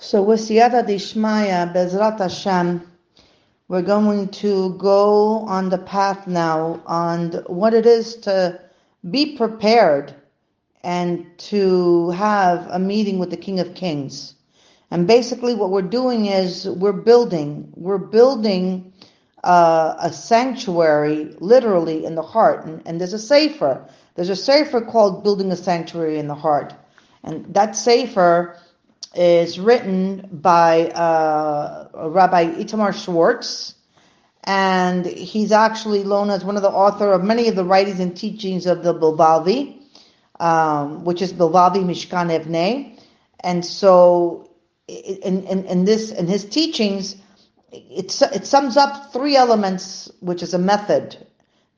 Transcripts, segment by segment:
So with Siyata Dishmaya, Bezrat Hashem, we're going to go on the path now on what it is to be prepared and to have a meeting with the King of Kings. And basically, what we're doing is we're building, we're building uh, a sanctuary, literally in the heart. And, and there's a sefer. There's a sefer called "Building a Sanctuary in the Heart," and that sefer is written by uh, Rabbi Itamar Schwartz, and he's actually known as one of the author of many of the writings and teachings of the Bilvavi, um, which is Bilvavi Mishkan Evneh. And so, in, in, in this in his teachings, it, it sums up three elements, which is a method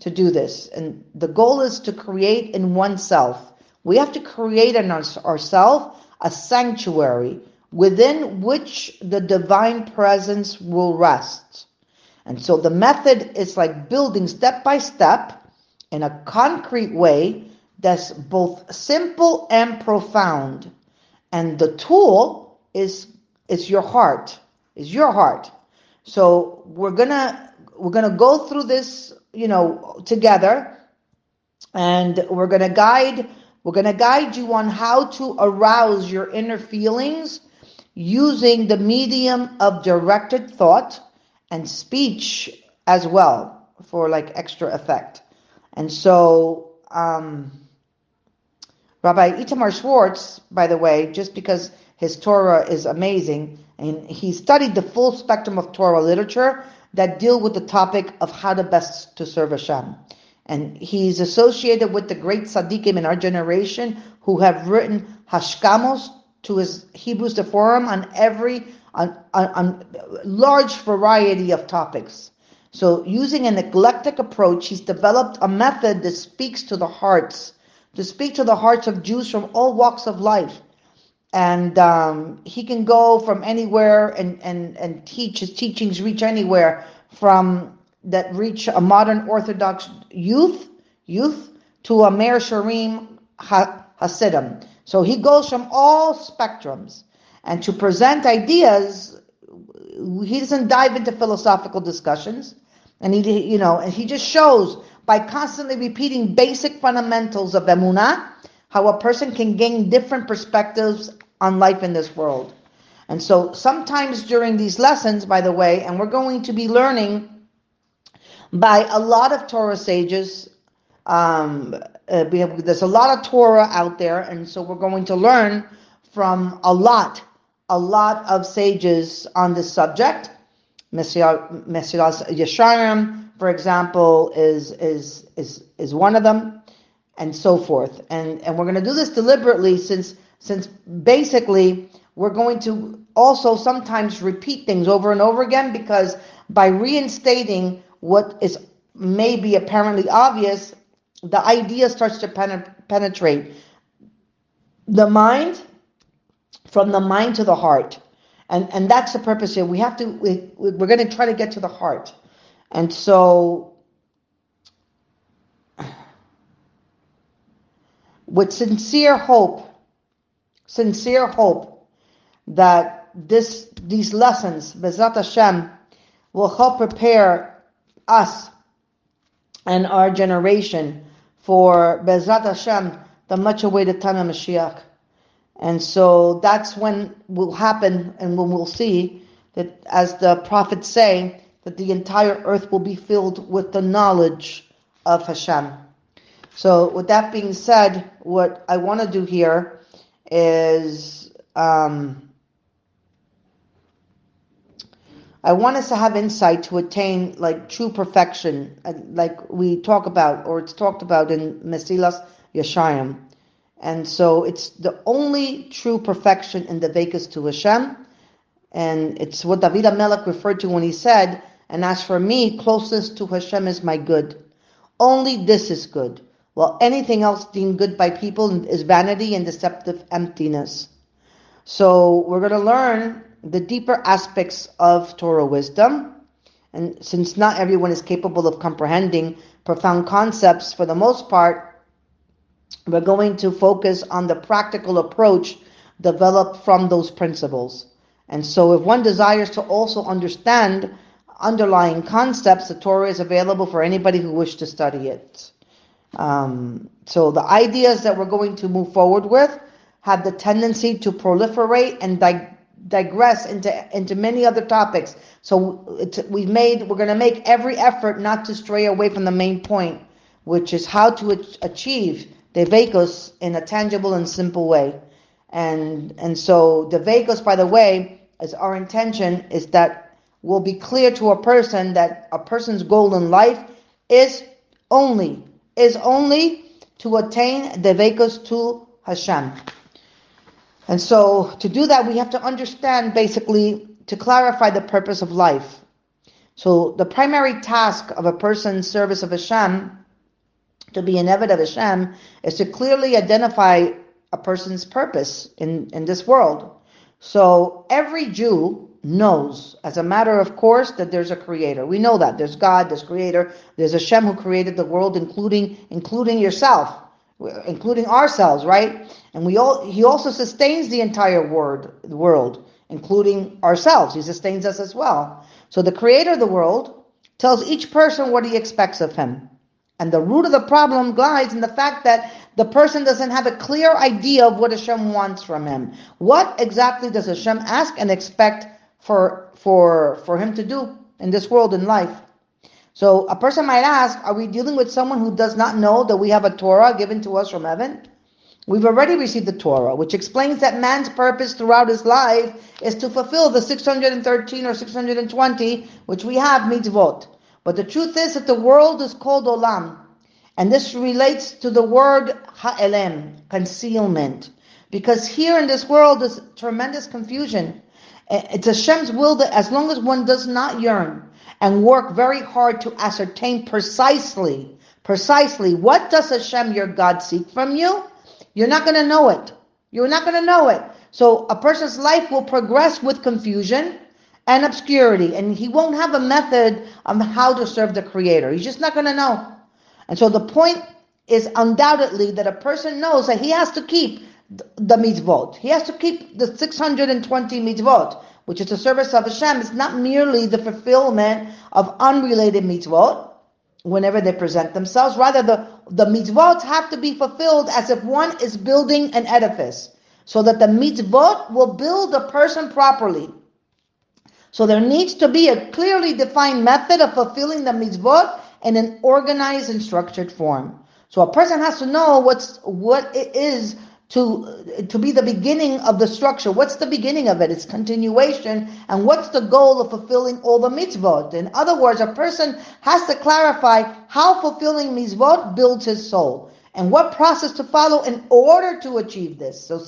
to do this. And the goal is to create in oneself. We have to create in our, ourselves a sanctuary within which the divine presence will rest. And so the method is like building step by step in a concrete way that's both simple and profound. And the tool is is your heart. Is your heart. So we're gonna we're gonna go through this, you know, together, and we're gonna guide we're gonna guide you on how to arouse your inner feelings using the medium of directed thought and speech as well for like extra effect. And so, um, Rabbi Itamar Schwartz, by the way, just because his Torah is amazing, and he studied the full spectrum of Torah literature that deal with the topic of how to best to serve Hashem. And he's associated with the great tzaddikim in our generation who have written hashkamos to his Hebrews the forum on every on, on, on large variety of topics. So using an eclectic approach, he's developed a method that speaks to the hearts, to speak to the hearts of Jews from all walks of life and um, he can go from anywhere and, and, and teach his teachings reach anywhere from that reach a modern Orthodox youth youth to a Meah Shearim Hasidim. So he goes from all spectrums, and to present ideas, he doesn't dive into philosophical discussions, and he you know and he just shows by constantly repeating basic fundamentals of emunah how a person can gain different perspectives on life in this world. And so sometimes during these lessons, by the way, and we're going to be learning by a lot of Torah sages. Um, uh, have, there's a lot of Torah out there, and so we're going to learn from a lot, a lot of sages on this subject. Mesilas Yesharim, for example, is is is is one of them, and so forth. And and we're going to do this deliberately, since since basically we're going to also sometimes repeat things over and over again because by reinstating what is maybe apparently obvious, the idea starts to penetrate the mind from the mind to the heart. And, and that's the purpose here. We have to, we, we're going to try to get to the heart. And so, with sincere hope, sincere hope that this these lessons, Bezrat Hashem, will help prepare us and our generation for Bezrat Hashem, the much awaited time of Mashiach. And so that's when will happen and when we'll see that as the prophets say, that the entire earth will be filled with the knowledge of Hashem. So with that being said, what I want to do here is um, I want us to have insight to attain like true perfection, uh, like we talk about, or it's talked about in Mesilas Yesharim. And so it's the only true perfection in the devekos to Hashem. And it's what David HaMelech referred to when he said, and as for me, closeness to Hashem is my good. Only this is good while anything else deemed good by people is vanity and deceptive emptiness. So we're going to learn the deeper aspects of Torah wisdom. And since not everyone is capable of comprehending profound concepts for the most part, we're going to focus on the practical approach developed from those principles. And so, if one desires to also understand underlying concepts, the Torah is available for anybody who wishes to study it. Um, so, the ideas that we're going to move forward with have the tendency to proliferate and dig- digress into into many other topics. So, we've made we're going to make every effort not to stray away from the main point, which is how to achieve the devekos in a tangible and simple way. And and so devekos, by the way, as our intention is that will be clear to a person that a person's goal in life is only is only to attain the devekos to Hashem. And so to do that, we have to understand basically to clarify the purpose of life. So the primary task of a person's service of Hashem, to be an Eved of Hashem, is to clearly identify a person's purpose in, in this world. So every Jew knows, as a matter of course, that there's a creator. We know that. There's God, there's creator, there's a Hashem who created the world, including including yourself, including ourselves, right? And we all he also sustains the entire the world, including ourselves. He sustains us as well. So the creator of the world tells each person what he expects of him. And the root of the problem lies in the fact that the person doesn't have a clear idea of what Hashem wants from him. What exactly does Hashem ask and expect for, for, for him to do in this world, in life? So a person might ask, are we dealing with someone who does not know that we have a Torah given to us from heaven? We've already received the Torah, which explains that man's purpose throughout his life is to fulfill the 613 or 620, which we have mitzvot. But the truth is that the world is called olam. And this relates to the word ha'elem, concealment. Because here in this world there's tremendous confusion. Eh, it's Hashem's will that as long as one does not yearn and work very hard to ascertain precisely, precisely what does Hashem your God seek from you, you're not going to know it. You're not going to know it. So a person's life will progress with confusion and obscurity, and he won't have a method on how to serve the Creator. He's just not going to know. And so the point is undoubtedly that a person knows that he has to keep the mitzvot. He has to keep the 620 mitzvot, which is the service of Hashem. It's not merely the fulfillment of unrelated mitzvot whenever they present themselves. Rather, the, the mitzvot have to be fulfilled as if one is building an edifice. So that the mitzvot will build a person properly. So there needs to be a clearly defined method of fulfilling the mitzvot in an organized and structured form. So a person has to know what's what it is to to be the beginning of the structure. What's the beginning of it? It's continuation, and what's the goal of fulfilling all the mitzvot? In other words, a person has to clarify how fulfilling mitzvot builds his soul and what process to follow in order to achieve this. So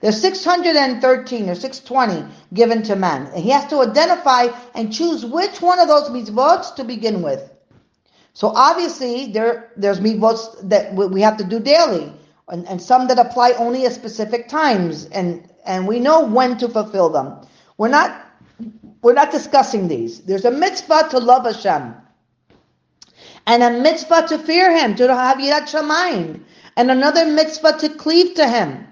there's 613 or 620 given to man, and he has to identify and choose which one of those mitzvot to begin with. So obviously there there's mitzvot that we have to do daily, and, and some that apply only at specific times, and and we know when to fulfill them. We're not we're not discussing these. There's a mitzvah to love Hashem, and a mitzvah to fear Him, to have yirat shamayim, and another mitzvah to cleave to Him,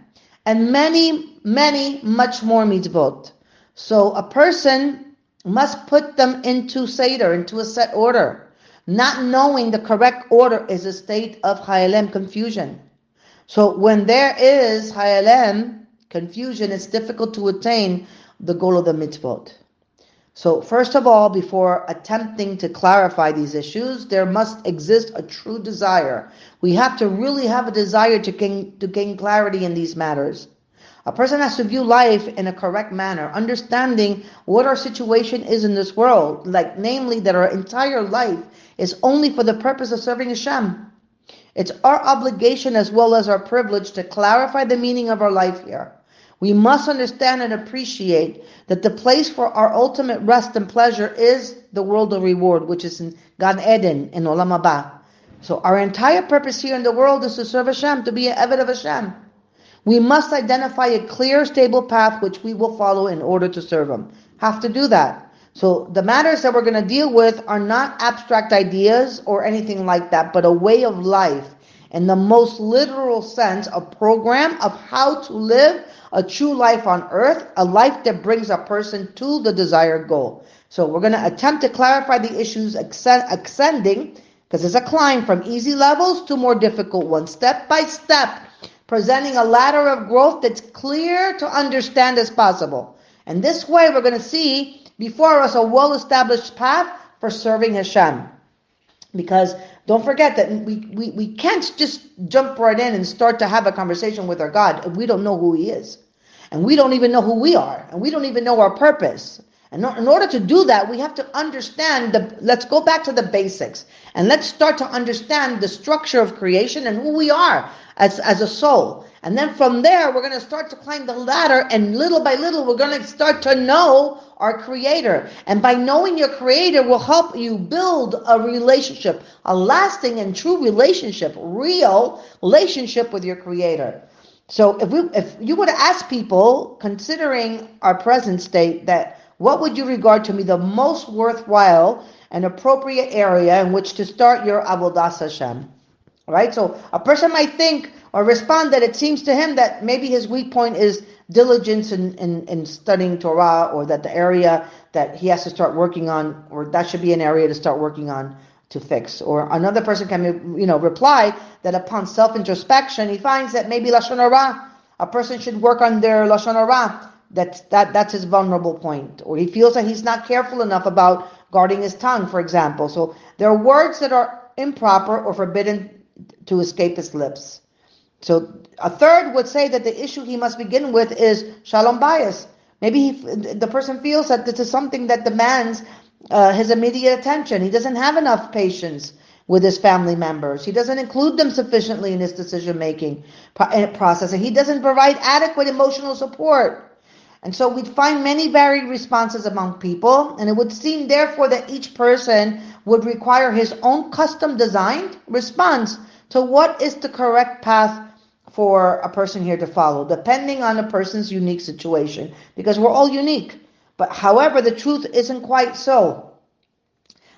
and many many much more mitzvot. So a person must put them into seder, into a set order. Not knowing the correct order is a state of ha'elem confusion. So when there is ha'elem confusion, it's difficult to attain the goal of the mitzvot. So first of all, before attempting to clarify these issues, there must exist a true desire. We have to really have a desire to gain, to gain clarity in these matters. A person has to view life in a correct manner, understanding what our situation is in this world, like namely that our entire life is only for the purpose of serving Hashem. It's our obligation as well as our privilege to clarify the meaning of our life here. We must understand and appreciate that the place for our ultimate rest and pleasure is the world of reward, which is in Gan Eden, in Olam Haba. So our entire purpose here in the world is to serve Hashem, to be an Eved of Hashem. We must identify a clear, stable path which we will follow in order to serve Him. Have to do that. So the matters that we're going to deal with are not abstract ideas or anything like that, but a way of life in the most literal sense, a program of how to live a true life on earth, a life that brings a person to the desired goal. So we're going to attempt to clarify the issues ascending, because it's a climb from easy levels to more difficult ones, step by step, presenting a ladder of growth that's clear to understand as possible. And this way we're going to see before us a well-established path for serving Hashem. Because don't forget that we, we, we can't just jump right in and start to have a conversation with our God if we don't know who He is. And we don't even know who we are. And we don't even know our purpose. And in order to do that, we have to understand the, let's go back to the basics. And let's start to understand the structure of creation and who we are as, as a soul. And then from there, we're going to start to climb the ladder, and little by little, we're going to start to know our Creator. And by knowing your Creator will help you build a relationship, a lasting and true relationship, real relationship with your Creator. So if we, if you were to ask people, considering our present state, that what would you regard to be the most worthwhile and appropriate area in which to start your avodas Hashem? Right. So a person might think or respond that it seems to him that maybe his weak point is diligence in, in, in, studying Torah or that the area that he has to start working on, or that should be an area to start working on to fix. Or another person can, you know, reply that upon self-introspection, he finds that maybe Lashon Hara, a person should work on their Lashon Hara. That's, that, that's his vulnerable point. Or he feels that he's not careful enough about guarding his tongue, for example. So there are words that are improper or forbidden to escape his lips. So a third would say that the issue he must begin with is shalom bayis. Maybe he, the person feels that this is something that demands uh, his immediate attention. He doesn't have enough patience with his family members. He doesn't include them sufficiently in his decision making eh, process, and he doesn't provide adequate emotional support. And so we'd find many varied responses among people, and it would seem therefore that each person would require his own custom designed response to what is the correct path for a person here to follow, depending on a person's unique situation, because we're all unique. But however, the truth isn't quite so.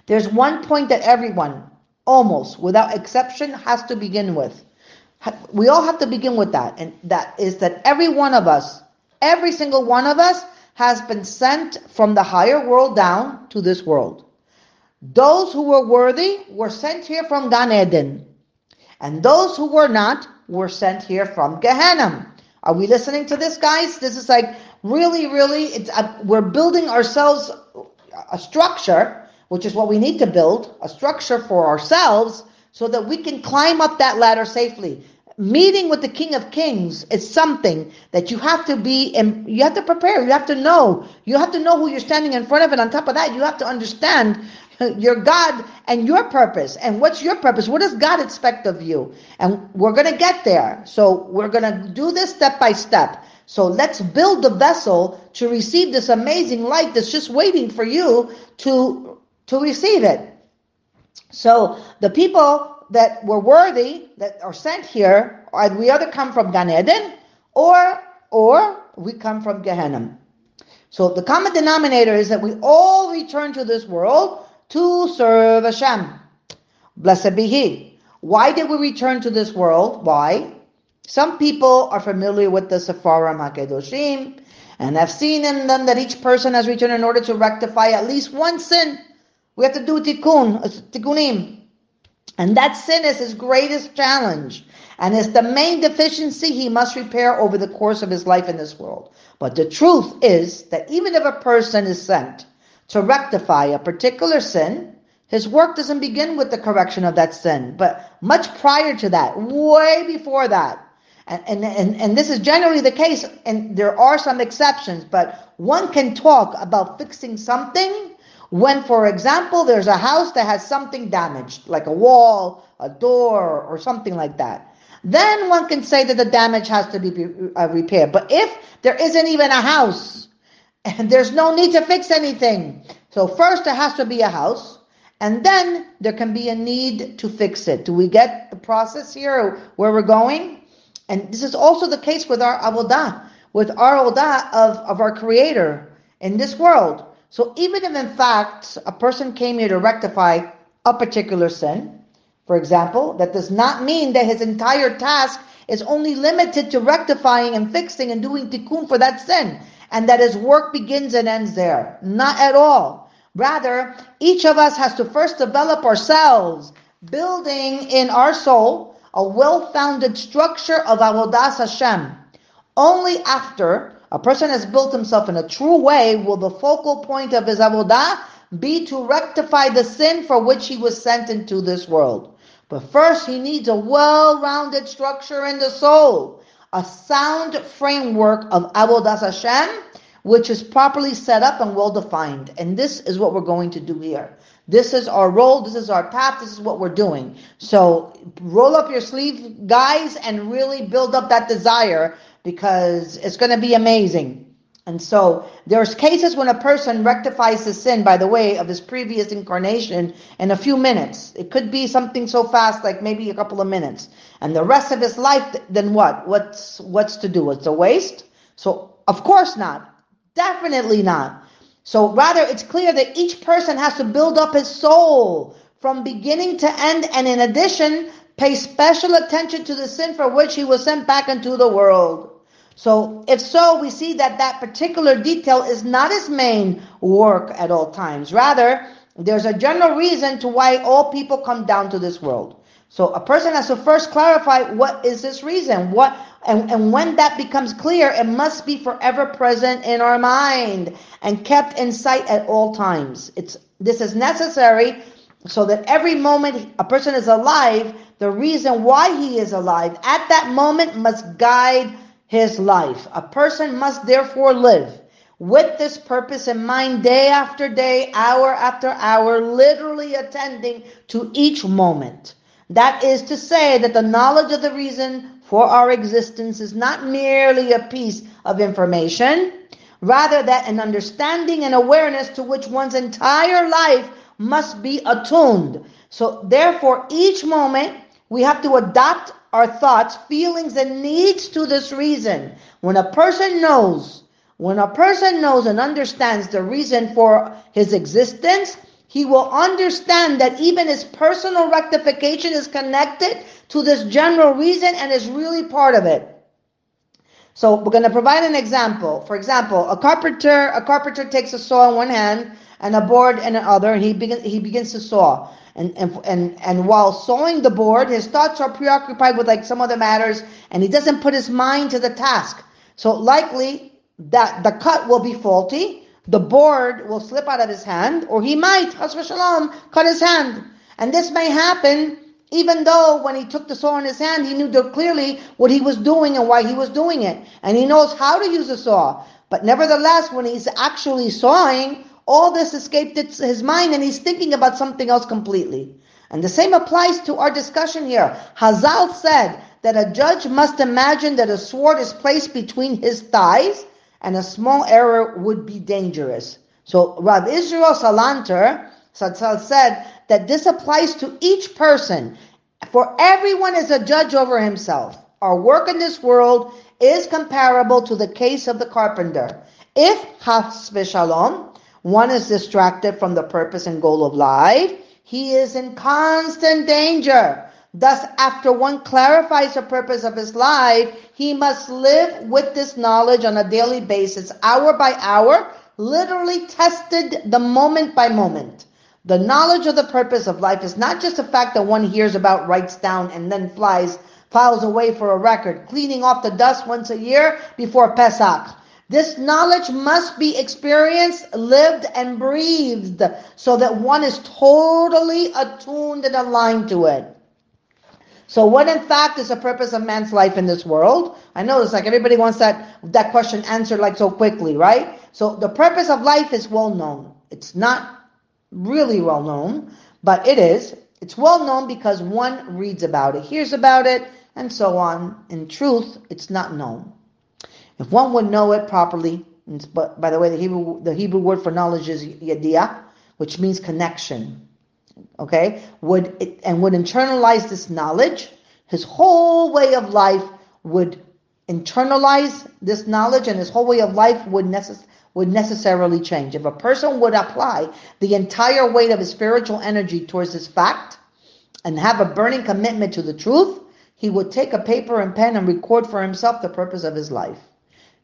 There's one point that everyone, almost without exception, has to begin with. We all have to begin with that, and that is that every one of us, every single one of us, has been sent from the higher world down to this world. Those who were worthy were sent here from Gan Eden, and those who were not were sent here from Gehenna. Are we listening to this, guys? This is like really, really, it's, uh, we're building ourselves a structure, which is what we need to build, a structure for ourselves so that we can climb up that ladder safely. Meeting with the King of Kings is something that you have to be, you have to prepare. You have to know. You have to know who you're standing in front of, and on top of that, you have to understand your God and your purpose. And what's your purpose? What does God expect of you? And we're going to get there. So we're going to do this step by step. So let's build the vessel to receive this amazing light that's just waiting for you to, to receive it. So the people that were worthy, that are sent here, we either come from Gan Eden or, or we come from Gehenna. So the common denominator is that we all return to this world to serve Hashem. Blessed be He. Why did we return to this world? Why? Some people are familiar with the Sefarim HaKedoshim and have seen in them that each person has returned in order to rectify at least one sin. We have to do tikkun, uh, tikkunim. And that sin is his greatest challenge and is the main deficiency he must repair over the course of his life in this world. But the truth is that even if a person is sent to rectify a particular sin, his work doesn't begin with the correction of that sin, but much prior to that, way before that. And, and, and, and this is generally the case, and there are some exceptions, but one can talk about fixing something when, for example, there's a house that has something damaged, like a wall, a door, or something like that. Then one can say that the damage has to be uh, repaired. But if there isn't even a house, and there's no need to fix anything. So first there has to be a house, and then there can be a need to fix it. Do we get the process here where we're going? And this is also the case with our avodah, with our avodah of, of our creator in this world. So even if in fact a person came here to rectify a particular sin, for example, that does not mean that his entire task is only limited to rectifying and fixing and doing tikkun for that sin, and that his work begins and ends there. Not at all. Rather, each of us has to first develop ourselves, building in our soul a well-founded structure of avodas Hashem. Only after a person has built himself in a true way will the focal point of his avodah be to rectify the sin for which he was sent into this world. But first, he needs a well-rounded structure in the soul, a sound framework of avodas Hashem, which is properly set up and well defined. And this is what we're going to do here. This is our role. This is our path. This is what we're doing. So roll up your sleeve, guys, and really build up that desire because it's going to be amazing. And so there's cases when a person rectifies the sin by the way of his previous incarnation in a few minutes. It could be something so fast, like maybe a couple of minutes. And the rest of his life, then what? What's, what's to do? It's a waste? So of course not. Definitely not. So rather, it's clear that each person has to build up his soul from beginning to end, and in addition, pay special attention to the sin for which he was sent back into the world. So, if so, we see that that particular detail is not his main work at all times. Rather, there's a general reason to why all people come down to this world. So, a person has to first clarify what is this reason? What and, and when that becomes clear, it must be forever present in our mind and kept in sight at all times. It's this is necessary so that every moment a person is alive, the reason why he is alive at that moment must guide his life. A person must therefore live with this purpose in mind day after day, hour after hour, literally attending to each moment. That is to say that the knowledge of the reason for our existence is not merely a piece of information, rather that an understanding and awareness to which one's entire life must be attuned. So therefore, each moment we have to adapt our thoughts, feelings, and needs to this reason. When a person knows, when a person knows and understands the reason for his existence, he will understand that even his personal rectification is connected to this general reason and is really part of it. So we're going to provide an example. For example, a carpenter, a carpenter takes a saw in one hand and a board in the other, and he begins he begins to saw. And, and and and while sawing the board, his thoughts are preoccupied with like some other matters, and he doesn't put his mind to the task. So likely that the cut will be faulty, the board will slip out of his hand, or he might, shalom, cut his hand. And this may happen even though when he took the saw in his hand, he knew clearly what he was doing and why he was doing it. And he knows how to use a saw. But nevertheless, when he's actually sawing, all this escaped his mind and he's thinking about something else completely. And the same applies to our discussion here. Hazal said that a judge must imagine that a sword is placed between his thighs and a small error would be dangerous. So Rav Israel Salanter said that this applies to each person, for everyone is a judge over himself. Our work in this world is comparable to the case of the carpenter. If has shalom, one is distracted from the purpose and goal of life, he is in constant danger. Thus, after one clarifies the purpose of his life, he must live with this knowledge on a daily basis, hour by hour, literally tested the moment by moment. The knowledge of the purpose of life is not just a fact that one hears about, writes down, and then flies, files away for a record, cleaning off the dust once a year before Pesach. This knowledge must be experienced, lived, and breathed so that one is totally attuned and aligned to it. So what in fact is the purpose of man's life in this world? I know it's like everybody wants that, that question answered like so quickly, right? So the purpose of life is well known. It's not really well known, but it is. It's well known because one reads about it, hears about it, and so on. In truth, it's not known. If one would know it properly, but by the way, the Hebrew the Hebrew word for knowledge is yadiah, which means connection okay, would and would internalize this knowledge, his whole way of life would internalize this knowledge, and his whole way of life would necess- would necessarily change. If a person would apply the entire weight of his spiritual energy towards this fact and have a burning commitment to the truth, he would take a paper and pen and record for himself the purpose of his life.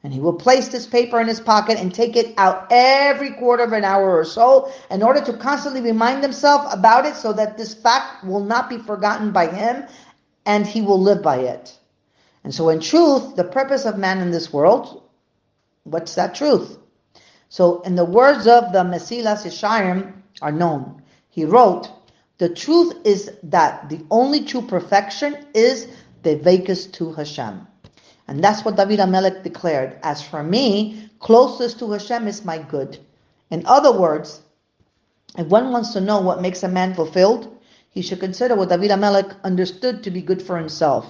And he will place this paper in his pocket and take it out every quarter of an hour or so in order to constantly remind himself about it so that this fact will not be forgotten by him and he will live by it. And so, in truth, the purpose of man in this world, what's that truth? So, in the words of the Mesilas Yesharim are known. He wrote, the truth is that the only true perfection is the devekos to Hashem. And that's what David HaMelech declared. As for me, closest to Hashem is my good. In other words, if one wants to know what makes a man fulfilled, he should consider what David HaMelech understood to be good for himself.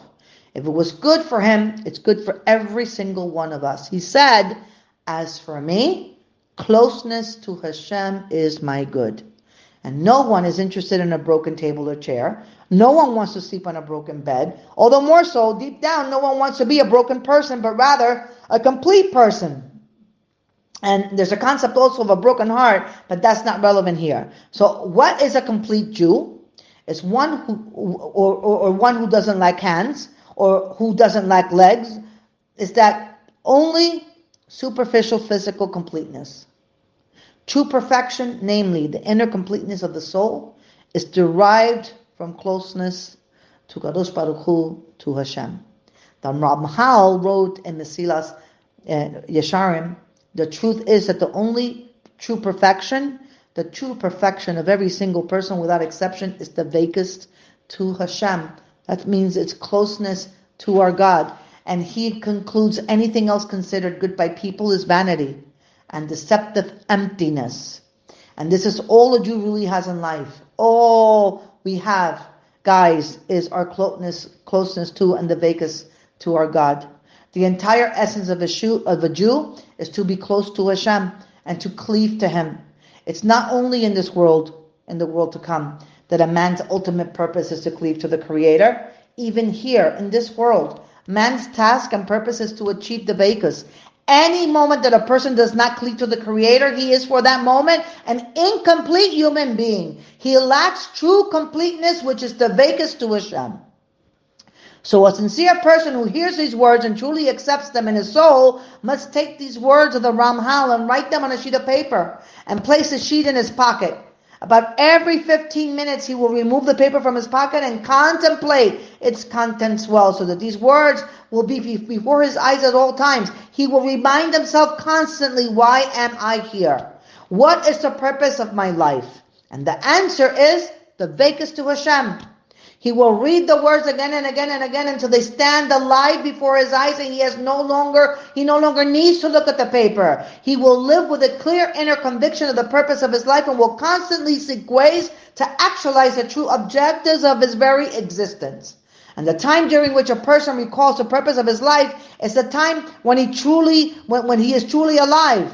If it was good for him, it's good for every single one of us. He said, As for me, closeness to Hashem is my good. And no one is interested in a broken table or chair. No one wants to sleep on a broken bed. Although more so, deep down, no one wants to be a broken person, but rather a complete person. And there's a concept also of a broken heart, but that's not relevant here. So what is a complete Jew? It's one who, or, or, or one who doesn't like hands, or who doesn't like legs. Is that only superficial physical completeness. True perfection, namely the inner completeness of the soul, is derived from closeness to Kadosh Baruch Hu, to Hashem. The Ramchal wrote in Mesilas uh, Yesharim, the truth is that the only true perfection, the true perfection of every single person without exception is the devekos to Hashem. That means it's closeness to our God. And he concludes anything else considered good by people is vanity and deceptive emptiness. And this is all a Jew really has in life. All we have, guys, is our closeness, closeness to and the devekos to our God. The entire essence of a, Jew, of a Jew is to be close to Hashem and to cleave to Him. It's not only in this world, in the world to come, that a man's ultimate purpose is to cleave to the Creator. Even here, in this world, man's task and purpose is to achieve the devekos any moment that a person does not cleave to the Creator, he is for that moment an incomplete human being. He lacks true completeness, which is the devekos to Hashem. So a sincere person who hears these words and truly accepts them in his soul must take these words of the Ramchal and write them on a sheet of paper and place the sheet in his pocket. About every 15 minutes, he will remove the paper from his pocket and contemplate its contents well, so that these words will be before his eyes at all times. He will remind himself constantly, why am I here? What is the purpose of my life? And the answer is the devekos to Hashem. He will read the words again and again and again until they stand alive before his eyes and he has no longer, he no longer needs to look at the paper. He will live with a clear inner conviction of the purpose of his life and will constantly seek ways to actualize the true objectives of his very existence. And the time during which a person recalls the purpose of his life is the time when he truly, when, when he is truly alive.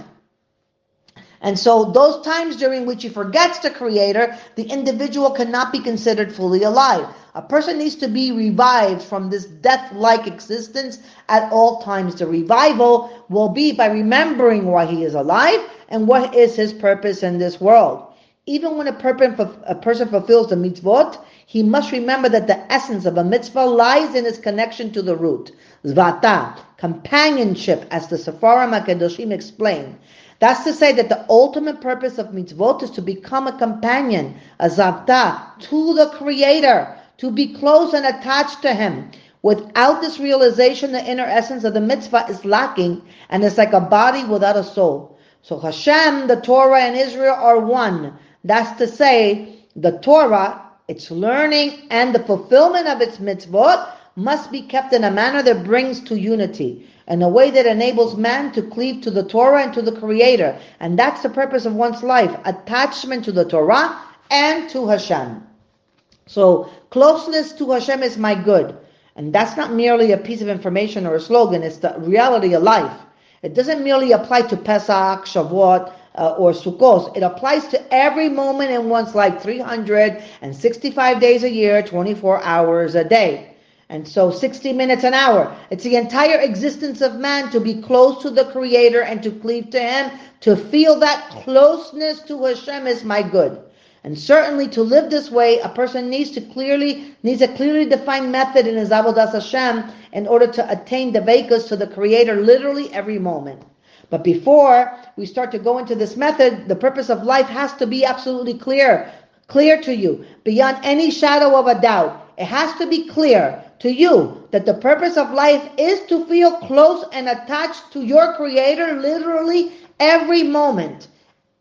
And so those times during which he forgets the Creator, the individual cannot be considered fully alive. A person needs to be revived from this death-like existence at all times. The revival will be by remembering why he is alive and what is his purpose in this world. Even when a person fulfills the mitzvot, he must remember that the essence of a mitzvah lies in its connection to the root. Tzavta, companionship, as the Sefarim HaKadoshim explain. That's to say that the ultimate purpose of mitzvot is to become a companion, a tzavta, to the Creator, to be close and attached to Him. Without this realization, the inner essence of the mitzvah is lacking, and it's like a body without a soul. So Hashem, the Torah, and Israel are one. That's to say, the Torah, its learning, and the fulfillment of its mitzvot must be kept in a manner that brings to unity in a way that enables man to cleave to the Torah and to the Creator. And that's the purpose of one's life, attachment to the Torah and to Hashem. So closeness to Hashem is my good. And that's not merely a piece of information or a slogan, it's the reality of life. It doesn't merely apply to Pesach, Shavuot, uh, or Sukkot. It applies to every moment in one's life, 365 days a year, 24 hours a day. And so 60 minutes an hour. It's the entire existence of man to be close to the Creator and to cleave to Him, to feel that closeness to Hashem is my good. And certainly to live this way, a person needs to clearly, needs a clearly defined method in his Avodas Hashem in order to attain the devekos to the Creator literally every moment. But before we start to go into this method, the purpose of life has to be absolutely clear, clear to you, beyond any shadow of a doubt. It has to be clear to you that the purpose of life is to feel close and attached to your Creator literally every moment.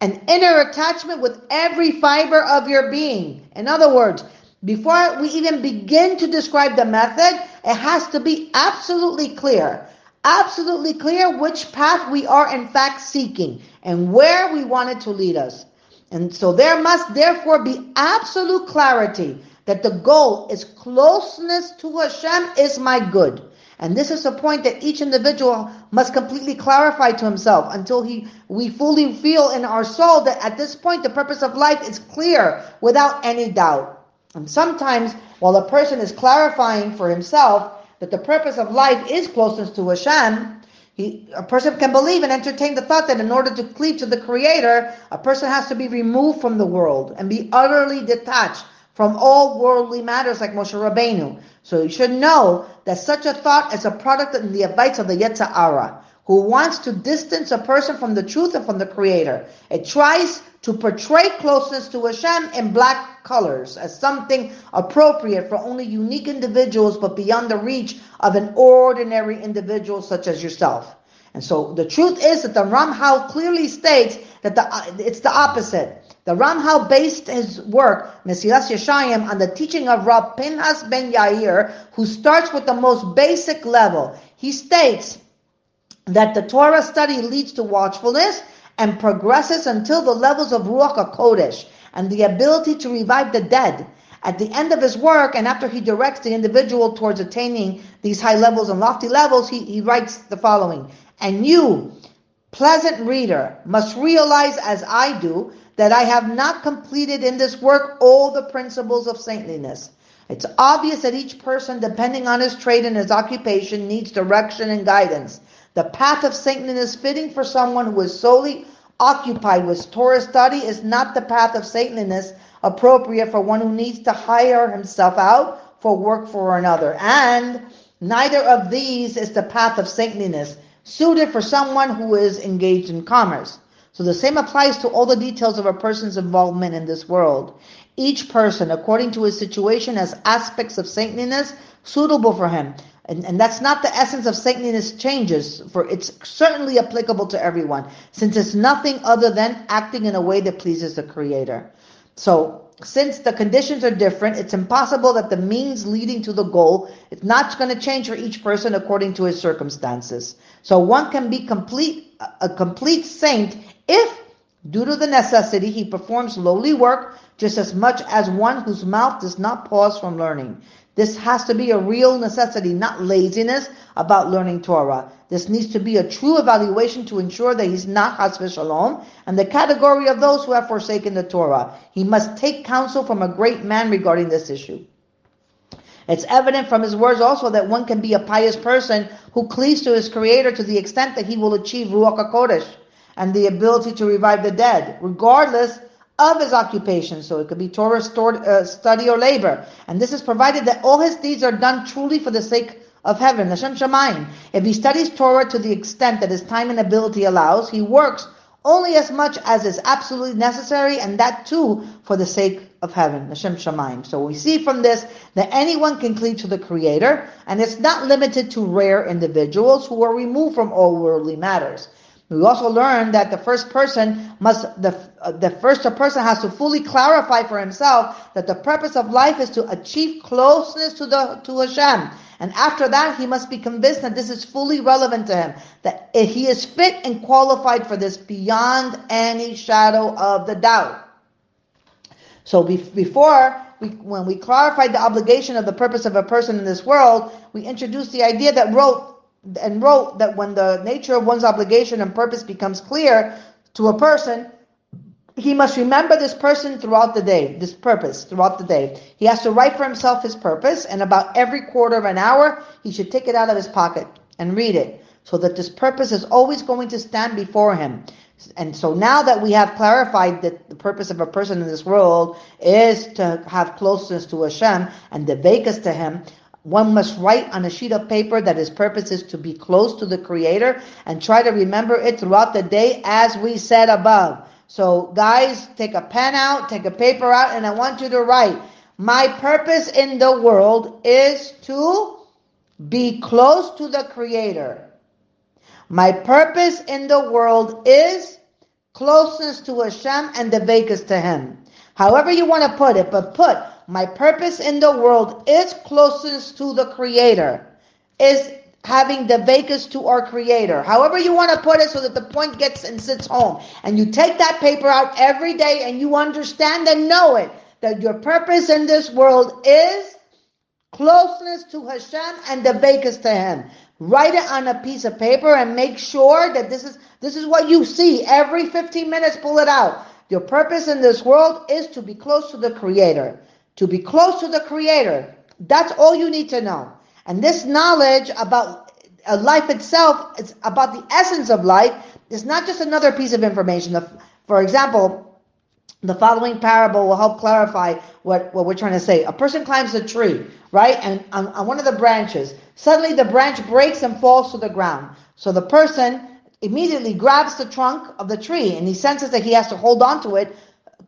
An inner attachment with every fiber of your being. In other words, before we even begin to describe the method, it has to be absolutely clear. Absolutely clear which path we are in fact seeking and where we want it to lead us. And so there must therefore be absolute clarity that the goal is closeness to Hashem is my good. And this is a point that each individual must completely clarify to himself until he we fully feel in our soul that at this point the purpose of life is clear without any doubt. And sometimes while a person is clarifying for himself that the purpose of life is closeness to Hashem, he, a person can believe and entertain the thought that in order to cleave to the Creator, a person has to be removed from the world and be utterly detached from all worldly matters like Moshe Rabbeinu. So you should know that such a thought is a product of the advice of the Yetzer Hara, who wants to distance a person from the truth and from the Creator. It tries to portray closeness to Hashem in black colors as something appropriate for only unique individuals, but beyond the reach of an ordinary individual such as yourself. And so the truth is that the Ramchal clearly states that the, it's the opposite. The Ramchal based his work, Mesilas Yesharim, on the teaching of Rab Pinhas ben Yair, who starts with the most basic level. He states that the Torah study leads to watchfulness and progresses until the levels of Ruach HaKodesh and the ability to revive the dead. At the end of his work, and after he directs the individual towards attaining these high levels and lofty levels, he, he writes the following. And you, pleasant reader, must realize as I do that I have not completed in this work all the principles of saintliness. It's obvious that each person, depending on his trade and his occupation, needs direction and guidance. The path of saintliness fitting for someone who is solely occupied with Torah study is not the path of saintliness appropriate for one who needs to hire himself out for work for another. And neither of these is the path of saintliness suited for someone who is engaged in commerce. So the same applies to all the details of a person's involvement in this world. Each person, according to his situation, has aspects of saintliness suitable for him. And, and that's not the essence of saintliness changes, for it's certainly applicable to everyone, since it's nothing other than acting in a way that pleases the Creator. So, since the conditions are different, it's impossible that the means leading to the goal is not going to change for each person according to his circumstances. So one can be complete, a complete saint if, due to the necessity, he performs lowly work just as much as one whose mouth does not pause from learning. This has to be a real necessity, not laziness about learning Torah. This needs to be a true evaluation to ensure that he's not Chas v'Shalom and the category of those who have forsaken the Torah. He must take counsel from a great man regarding this issue. It's evident from his words also that one can be a pious person who cleaves to his Creator to the extent that he will achieve Ruach HaKodesh and the ability to revive the dead, regardless of his occupation. So it could be Torah uh, study or labor. And this is provided that all his deeds are done truly for the sake of heaven, Hashem Shemaim. If he studies Torah to the extent that his time and ability allows, he works only as much as is absolutely necessary, and that too for the sake of heaven, Hashem Shemaim. So we see from this that anyone can cleave to the Creator, and it's not limited to rare individuals who are removed from all worldly matters. We also learn that the first person must the uh, the first person has to fully clarify for himself that the purpose of life is to achieve closeness to the to Hashem. And after that, he must be convinced that this is fully relevant to him, that eh, he is fit and qualified for this beyond any shadow of the doubt. So before we, when we clarified the obligation of the purpose of a person in this world, we introduced the idea that wrote and wrote that when the nature of one's obligation and purpose becomes clear to a person, he must remember this person throughout the day, this purpose throughout the day. He has to write for himself his purpose, and about every quarter of an hour, he should take it out of his pocket and read it. so that this purpose is always going to stand before him. And so now that we have clarified that the purpose of a person in this world is to have closeness to Hashem and the devekos to Him, one must write on a sheet of paper that his purpose is to be close to the Creator and try to remember it throughout the day as we said above. So guys, take a pen out, take a paper out, and I want you to write, my purpose in the world is to be close to the Creator. My purpose in the world is closeness to Hashem and the devekos to Him. However you want to put it, but put my purpose in the world is closeness to the Creator, is having devekos to our Creator. However you want to put it so that the point gets and sits home. And you take that paper out every day and you understand and know it, that your purpose in this world is closeness to Hashem and devekos to Him. Write it on a piece of paper and make sure that this is this is what you see every 15 minutes. Pull it out. Your purpose in this world is to be close to the Creator. To be close to the Creator. That's all you need to know. And this knowledge about uh, life itself, it's about the essence of life. is not just another piece of information. For example, the following parable will help clarify what, what we're trying to say. A person climbs a tree, right? And on, on one of the branches, suddenly the branch breaks and falls to the ground. So the person immediately grabs the trunk of the tree and he senses that he has to hold on to it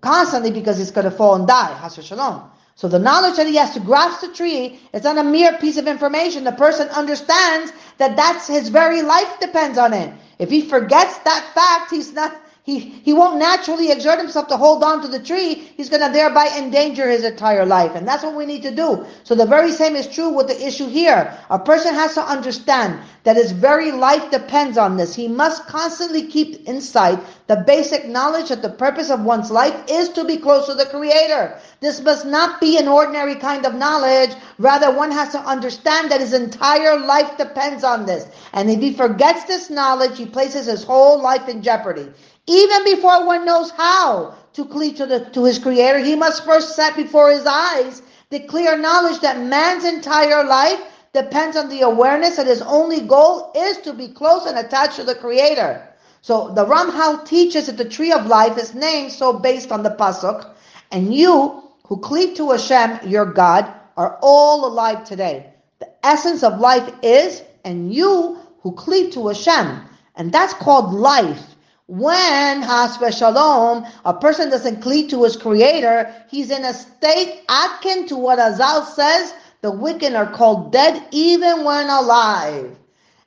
constantly because it's going to fall and die. Hasr shalom. So the knowledge that he has to grasp the tree is not a mere piece of information. The person understands that that's his very life depends on it. If he forgets that fact, he's not he, he won't naturally exert himself to hold on to the tree. He's going to thereby endanger his entire life. And that's what we need to do. So the very same is true with the issue here. A person has to understand that his very life depends on this. He must constantly keep in sight the basic knowledge that the purpose of one's life is to be close to the Creator. This must not be an ordinary kind of knowledge. Rather, one has to understand that his entire life depends on this. And if he forgets this knowledge, he places his whole life in jeopardy. Even before one knows how to cleave to, the, to his creator, he must first set before his eyes the clear knowledge that man's entire life depends on the awareness that his only goal is to be close and attached to the creator. So the Ramchal teaches that the tree of life is named so based on the pasuk, and you who cleave to Hashem, your God, are all alive today. The essence of life is, and you who cleave to Hashem, and that's called life. When has shalom, a person doesn't cleave to his creator, he's in a state akin to what Chazal says, the wicked are called dead even when alive.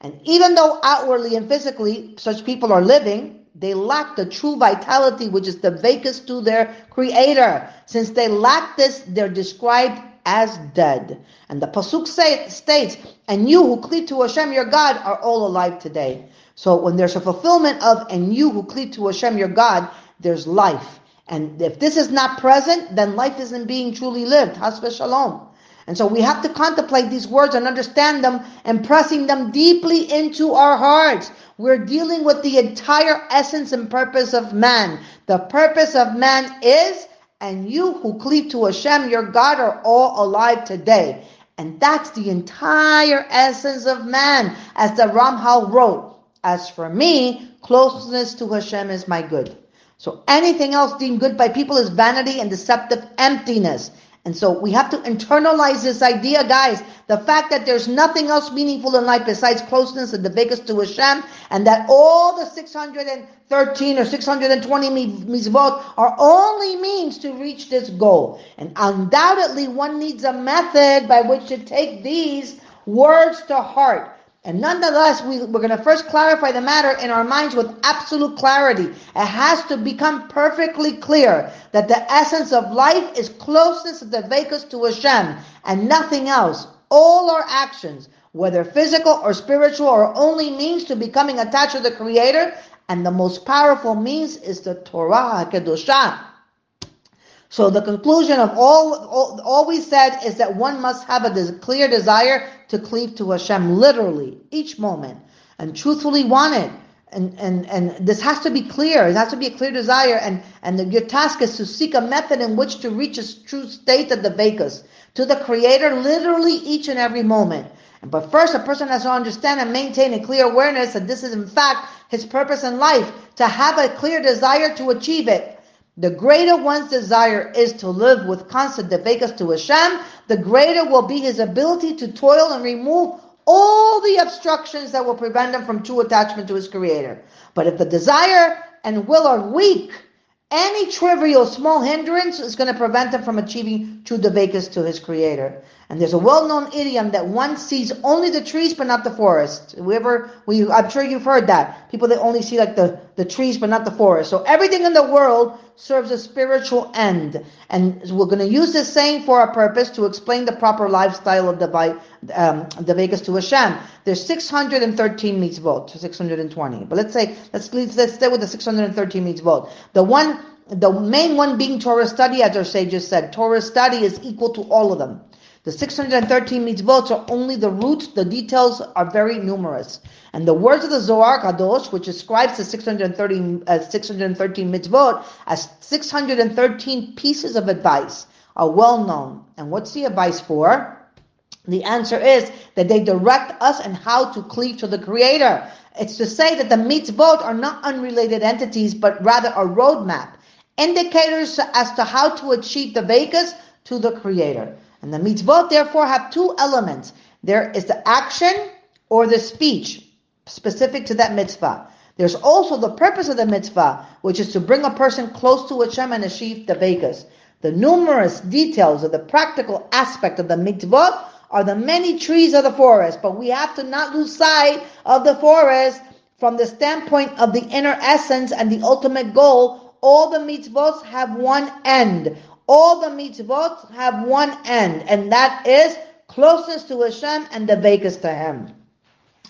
And even though outwardly and physically such people are living, they lack the true vitality which is the vacancy to their creator. Since they lack this, they're described as dead. And the Pasuk say, states, and you who cleave to Hashem your God are all alive today. So when there's a fulfillment of, and you who cleave to Hashem your God, there's life. And if this is not present, then life isn't being truly lived. Hasbe shalom. And so we have to contemplate these words and understand them and pressing them deeply into our hearts. We're dealing with the entire essence and purpose of man. The purpose of man is, and you who cleave to Hashem, your God, are all alive today. And that's the entire essence of man, as the Ramchal wrote. As for me, closeness to Hashem is my good. So anything else deemed good by people is vanity and deceptive emptiness. And so we have to internalize this idea, guys. The fact that there's nothing else meaningful in life besides closeness and devekos to Hashem, and that all the 613 or 620 mitzvot are only means to reach this goal. And undoubtedly, one needs a method by which to take these words to heart. And nonetheless, we, we're going to first clarify the matter in our minds with absolute clarity. It has to become perfectly clear that the essence of life is closeness of devekos to Hashem and nothing else. All our actions, whether physical or spiritual, are only means to becoming attached to the Creator, and the most powerful means is the Torah HaKedoshah. So the conclusion of all, all, all we said is that one must have a des- clear desire to cleave to Hashem literally each moment and truthfully want it. And, and, and this has to be clear. It has to be a clear desire. And, and the, your task is to seek a method in which to reach a true state of devekos, to the Creator, literally each and every moment. But first, a person has to understand and maintain a clear awareness that this is in fact his purpose in life, to have a clear desire to achieve it. The greater one's desire is to live with constant devekos to Hashem, the greater will be his ability to toil and remove all the obstructions that will prevent him from true attachment to his Creator. But if the desire and will are weak, any trivial small hindrance is going to prevent him from achieving true devekos to his Creator. And there's a well-known idiom that one sees only the trees but not the forest. Whoever, we, I'm sure you've heard that. People that only see like the, the trees but not the forest. So everything in the world serves a spiritual end. And we're going to use this saying for our purpose to explain the proper lifestyle of the, um, devekos to Hashem. There's 613 mitzvot, 620. But let's say, let's, let's stay with the 613 mitzvot. The one, the main one being Torah study, as our sages said. Torah study is equal to all of them. The 613 mitzvot are only the roots, the details are very numerous. And the words of the Zohar Kadosh, which describes the 630, uh, 613 mitzvot as 613 pieces of advice, are well known. And what's the advice for? The answer is that they direct us and how to cleave to the Creator. It's to say that the mitzvot are not unrelated entities, but rather a roadmap, indicators as to how to achieve devekos to the Creator. And the mitzvot therefore have two elements. There is the action or the speech specific to that mitzvah. There's also the purpose of the mitzvah, which is to bring a person close to Hashem and achieve devekos. The numerous details of the practical aspect of the mitzvot are the many trees of the forest, but we have to not lose sight of the forest from the standpoint of the inner essence and the ultimate goal. All the mitzvot have one end. All the mitzvot have one end, and that is closeness to Hashem and devekos to Him.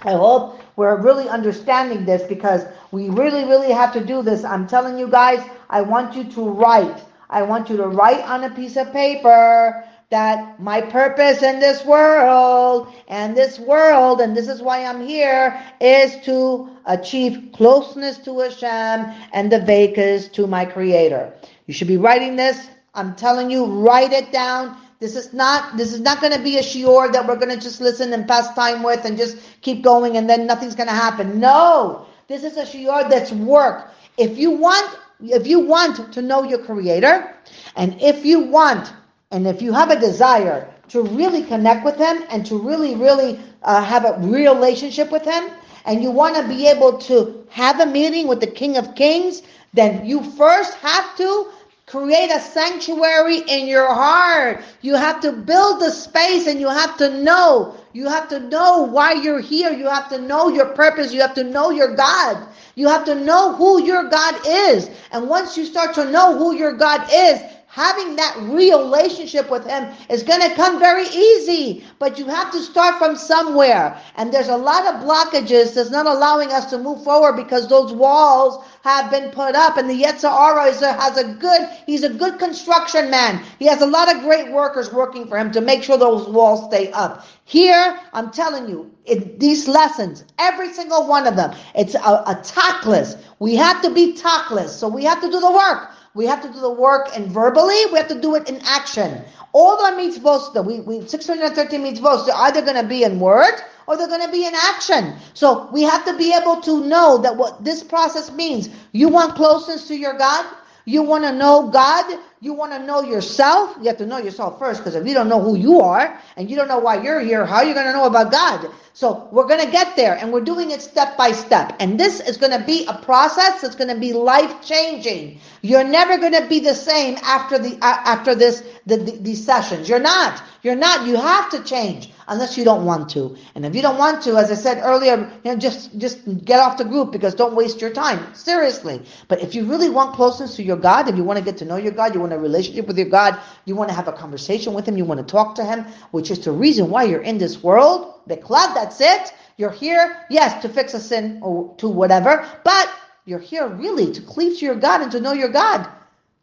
I hope we're really understanding this because we really, really have to do this. I'm telling you guys, I want you to write. I want you to write on a piece of paper that my purpose in this world and this world, and this is why I'm here, is to achieve closeness to Hashem and devekos to my Creator. You should be writing this I'm telling you, write it down. This is not this is not going to be a shiur that we're going to just listen and pass time with and just keep going and then nothing's going to happen. No, this is a shiur that's work. If you want if you want to know your creator and if you want and if you have a desire to really connect with him and to really really uh, have a real relationship with him and you want to be able to have a meeting with the king of kings then you first have to Create a sanctuary in your heart. You have to build the space and you have to know. You have to know why you're here. You have to know your purpose. You have to know your God. You have to know who your God is. And once you start to know who your God is, having that relationship with him is going to come very easy but you have to start from somewhere. And there's a lot of blockages that's not allowing us to move forward because those walls have been put up. And the Yetzer Hara has a good he's a good construction man. He has a lot of great workers working for him to make sure those walls stay up. Here i'm telling you in these lessons every single one of them it's a, a tachles. We have to be tachles. So we have to do the work we have to do the work and verbally, we have to do it in action. All the mitzvot that we, we 613 mitzvot, they're either going to be in word or they're going to be in action. So we have to be able to know that what this process means. You want closeness to your God? You want to know God? You want to know yourself? You have to know yourself first because if you don't know who you are and you don't know why you're here, how are you going to know about God? So we're going to get there and we're doing it step by step. And this is going to be a process that's going to be life changing. You're never going to be the same after the uh, after this the, the, these sessions. You're not. You're not. You have to change unless you don't want to. And if you don't want to, as I said earlier, you know, just just get off the group because don't waste your time. Seriously. But if you really want closeness to your God, if you want to get to know your God, you want a relationship with your God, you want to have a conversation with Him, you want to talk to Him, which is the reason why you're in this world. The club, that's it. You're here, yes, to fix a sin or to whatever, but you're here really to cleave to your God and to know your God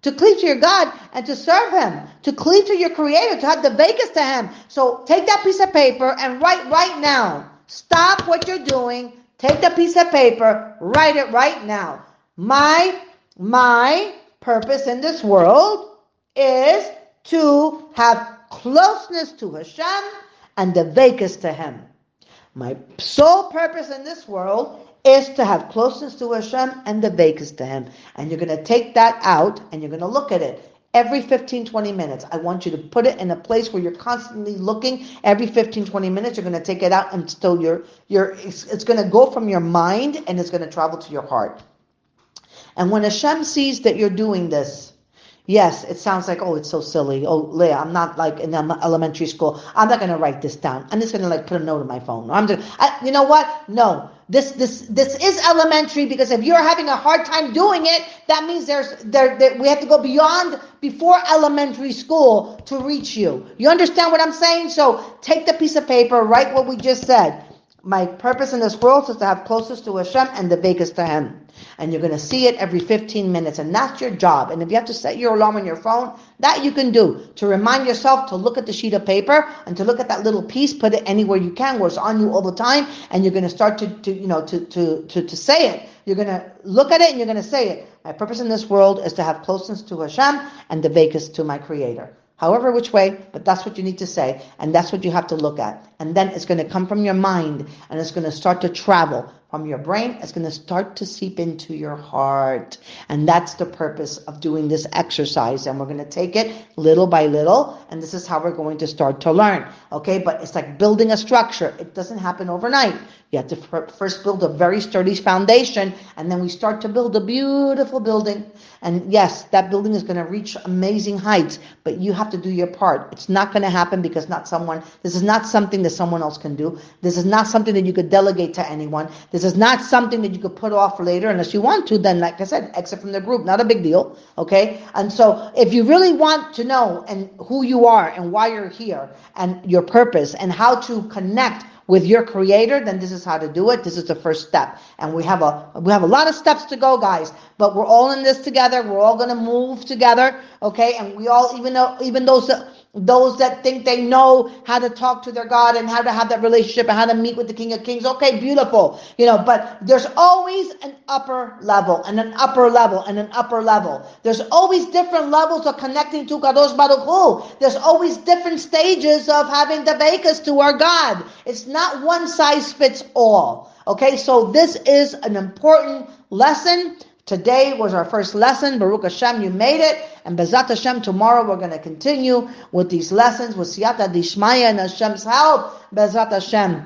to cleave to your God and to serve Him, to cleave to your Creator, to have devekos to Him. So take that piece of paper and write right now. Stop what you're doing. Take the piece of paper, write it right now. My, my purpose in this world is to have closeness to Hashem and devekos to Him. My sole purpose in this world is to have closeness to Hashem and devekos to Him. And you're going to take that out and you're going to look at it every 15, 20 minutes. I want you to put it in a place where you're constantly looking every 15, 20 minutes. You're going to take it out until you're, you're, it's, it's going to go from your mind and it's going to travel to your heart. And when Hashem sees that you're doing this, Yes, it sounds like, oh, it's so silly. Oh, Leah, I'm not like in elementary school. I'm not going to write this down. I'm just going to like put a note on my phone. I'm just, I, you know what? No, this, this, this is elementary because if you're having a hard time doing it, that means there's, there, there, we have to go beyond before elementary school to reach you. You understand what I'm saying? So take the piece of paper, write what we just said. My purpose in this world is to have closest to Hashem and devekos to Him and you're going to see it every 15 minutes, and that's your job. And if you have to set your alarm on your phone, that you can do to remind yourself to look at the sheet of paper and to look at that little piece, put it anywhere you can where it's on you all the time, and you're going to start to, to you know, to, to, to, to say it. You're going to look at it and you're going to say it. My purpose in this world is to have closeness to Hashem and devekos to my Creator however which way, but that's what you need to say, and that's what you have to look at. And then it's going to come from your mind, and it's going to start to travel from your brain, it's going to start to seep into your heart. And that's the purpose of doing this exercise. And we're going to take it little by little, and this is how we're going to start to learn. Okay, but it's like building a structure. It doesn't happen overnight. You have to first build a very sturdy foundation, and then we start to build a beautiful building. And yes, that building is going to reach amazing heights, but you have to do your part. It's not going to happen because not someone, this is not something that someone else can do. This is not something that you could delegate to anyone. This is not something that you could put off later unless you want to, then like I said, exit from the group. Not a big deal. Okay? And so if you really want to know and who you are and why you're here and your purpose and how to connect with your creator, then this is how to do it. This is the first step. And we have a we have a lot of steps to go, guys. But we're all in this together. We're all gonna move together, okay? And we all, even though even those those that think they know how to talk to their God and how to have that relationship and how to meet with the King of Kings. Okay, beautiful. You know, but there's always an upper level and an upper level and an upper level. There's always different levels of connecting to Kadosh Baruch Hu. There's always different stages of having devekos to our God. It's not one size fits all. Okay, so this is an important lesson Today was our first lesson. Baruch Hashem, you made it. And Bezrat Hashem, tomorrow we're going to continue with these lessons with Siyata Dishmaya and Hashem's help. Bezrat Hashem.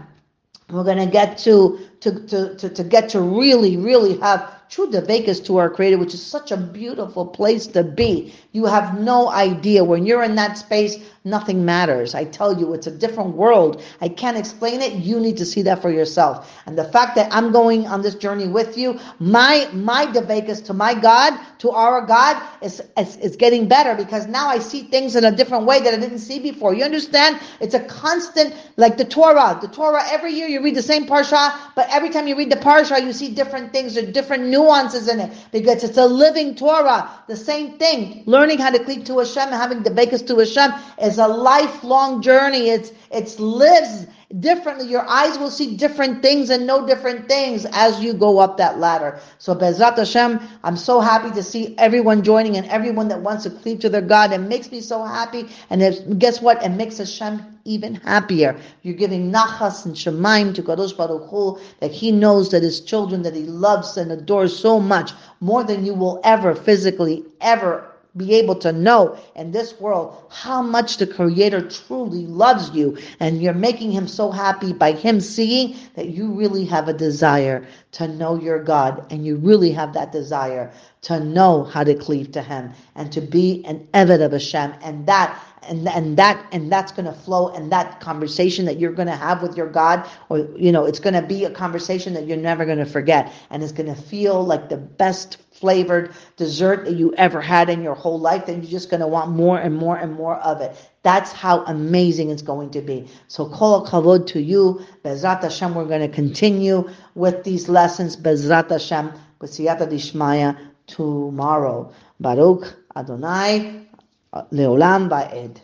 We're going to get to, to, to, to, to get to really, really have true devekos to our Creator, which is such a beautiful place to be. You have no idea. When you're in that space, nothing matters. I tell you, it's a different world. I can't explain it. You need to see that for yourself. And the fact that I'm going on this journey with you, my my Devekos to my God, to our God, is, is, is getting better because now I see things in a different way that I didn't see before. You understand? It's a constant, like the Torah. The Torah, every year you read the same parsha, but every time you read the parsha, you see different things or different nuances in it because it's a living Torah. The same thing. Learning how to cleave to Hashem and having the Devekos to Hashem is a lifelong journey. It's it's lives differently. Your eyes will see different things and know different things as you go up that ladder. So Bezrat Hashem, I'm so happy to see everyone joining and everyone that wants to cleave to their God. It makes me so happy. And it, guess what? It makes Hashem even happier. You're giving nachas and shemaim to Kadosh Baruch Hu, that He knows that His children that He loves and adores so much, more than you will ever physically ever be able to know in this world how much the Creator truly loves you, and you're making Him so happy by Him seeing that you really have a desire to know your God, and you really have that desire to know how to cleave to Him and to be an Eved of Hashem, and that and and that and that's going to flow. And that conversation that you're going to have with your God or you know it's going to be a conversation that you're never going to forget. And it's going to feel like the best flavored dessert that you ever had in your whole life, then you're just going to want more and more and more of it. That's how amazing it's going to be. So kol kavod to you. Bezrat Hashem, we're going to continue with these lessons. Bezrat Hashem, b'siyata dishmaya tomorrow. Baruch Adonai, leolam ba'ed.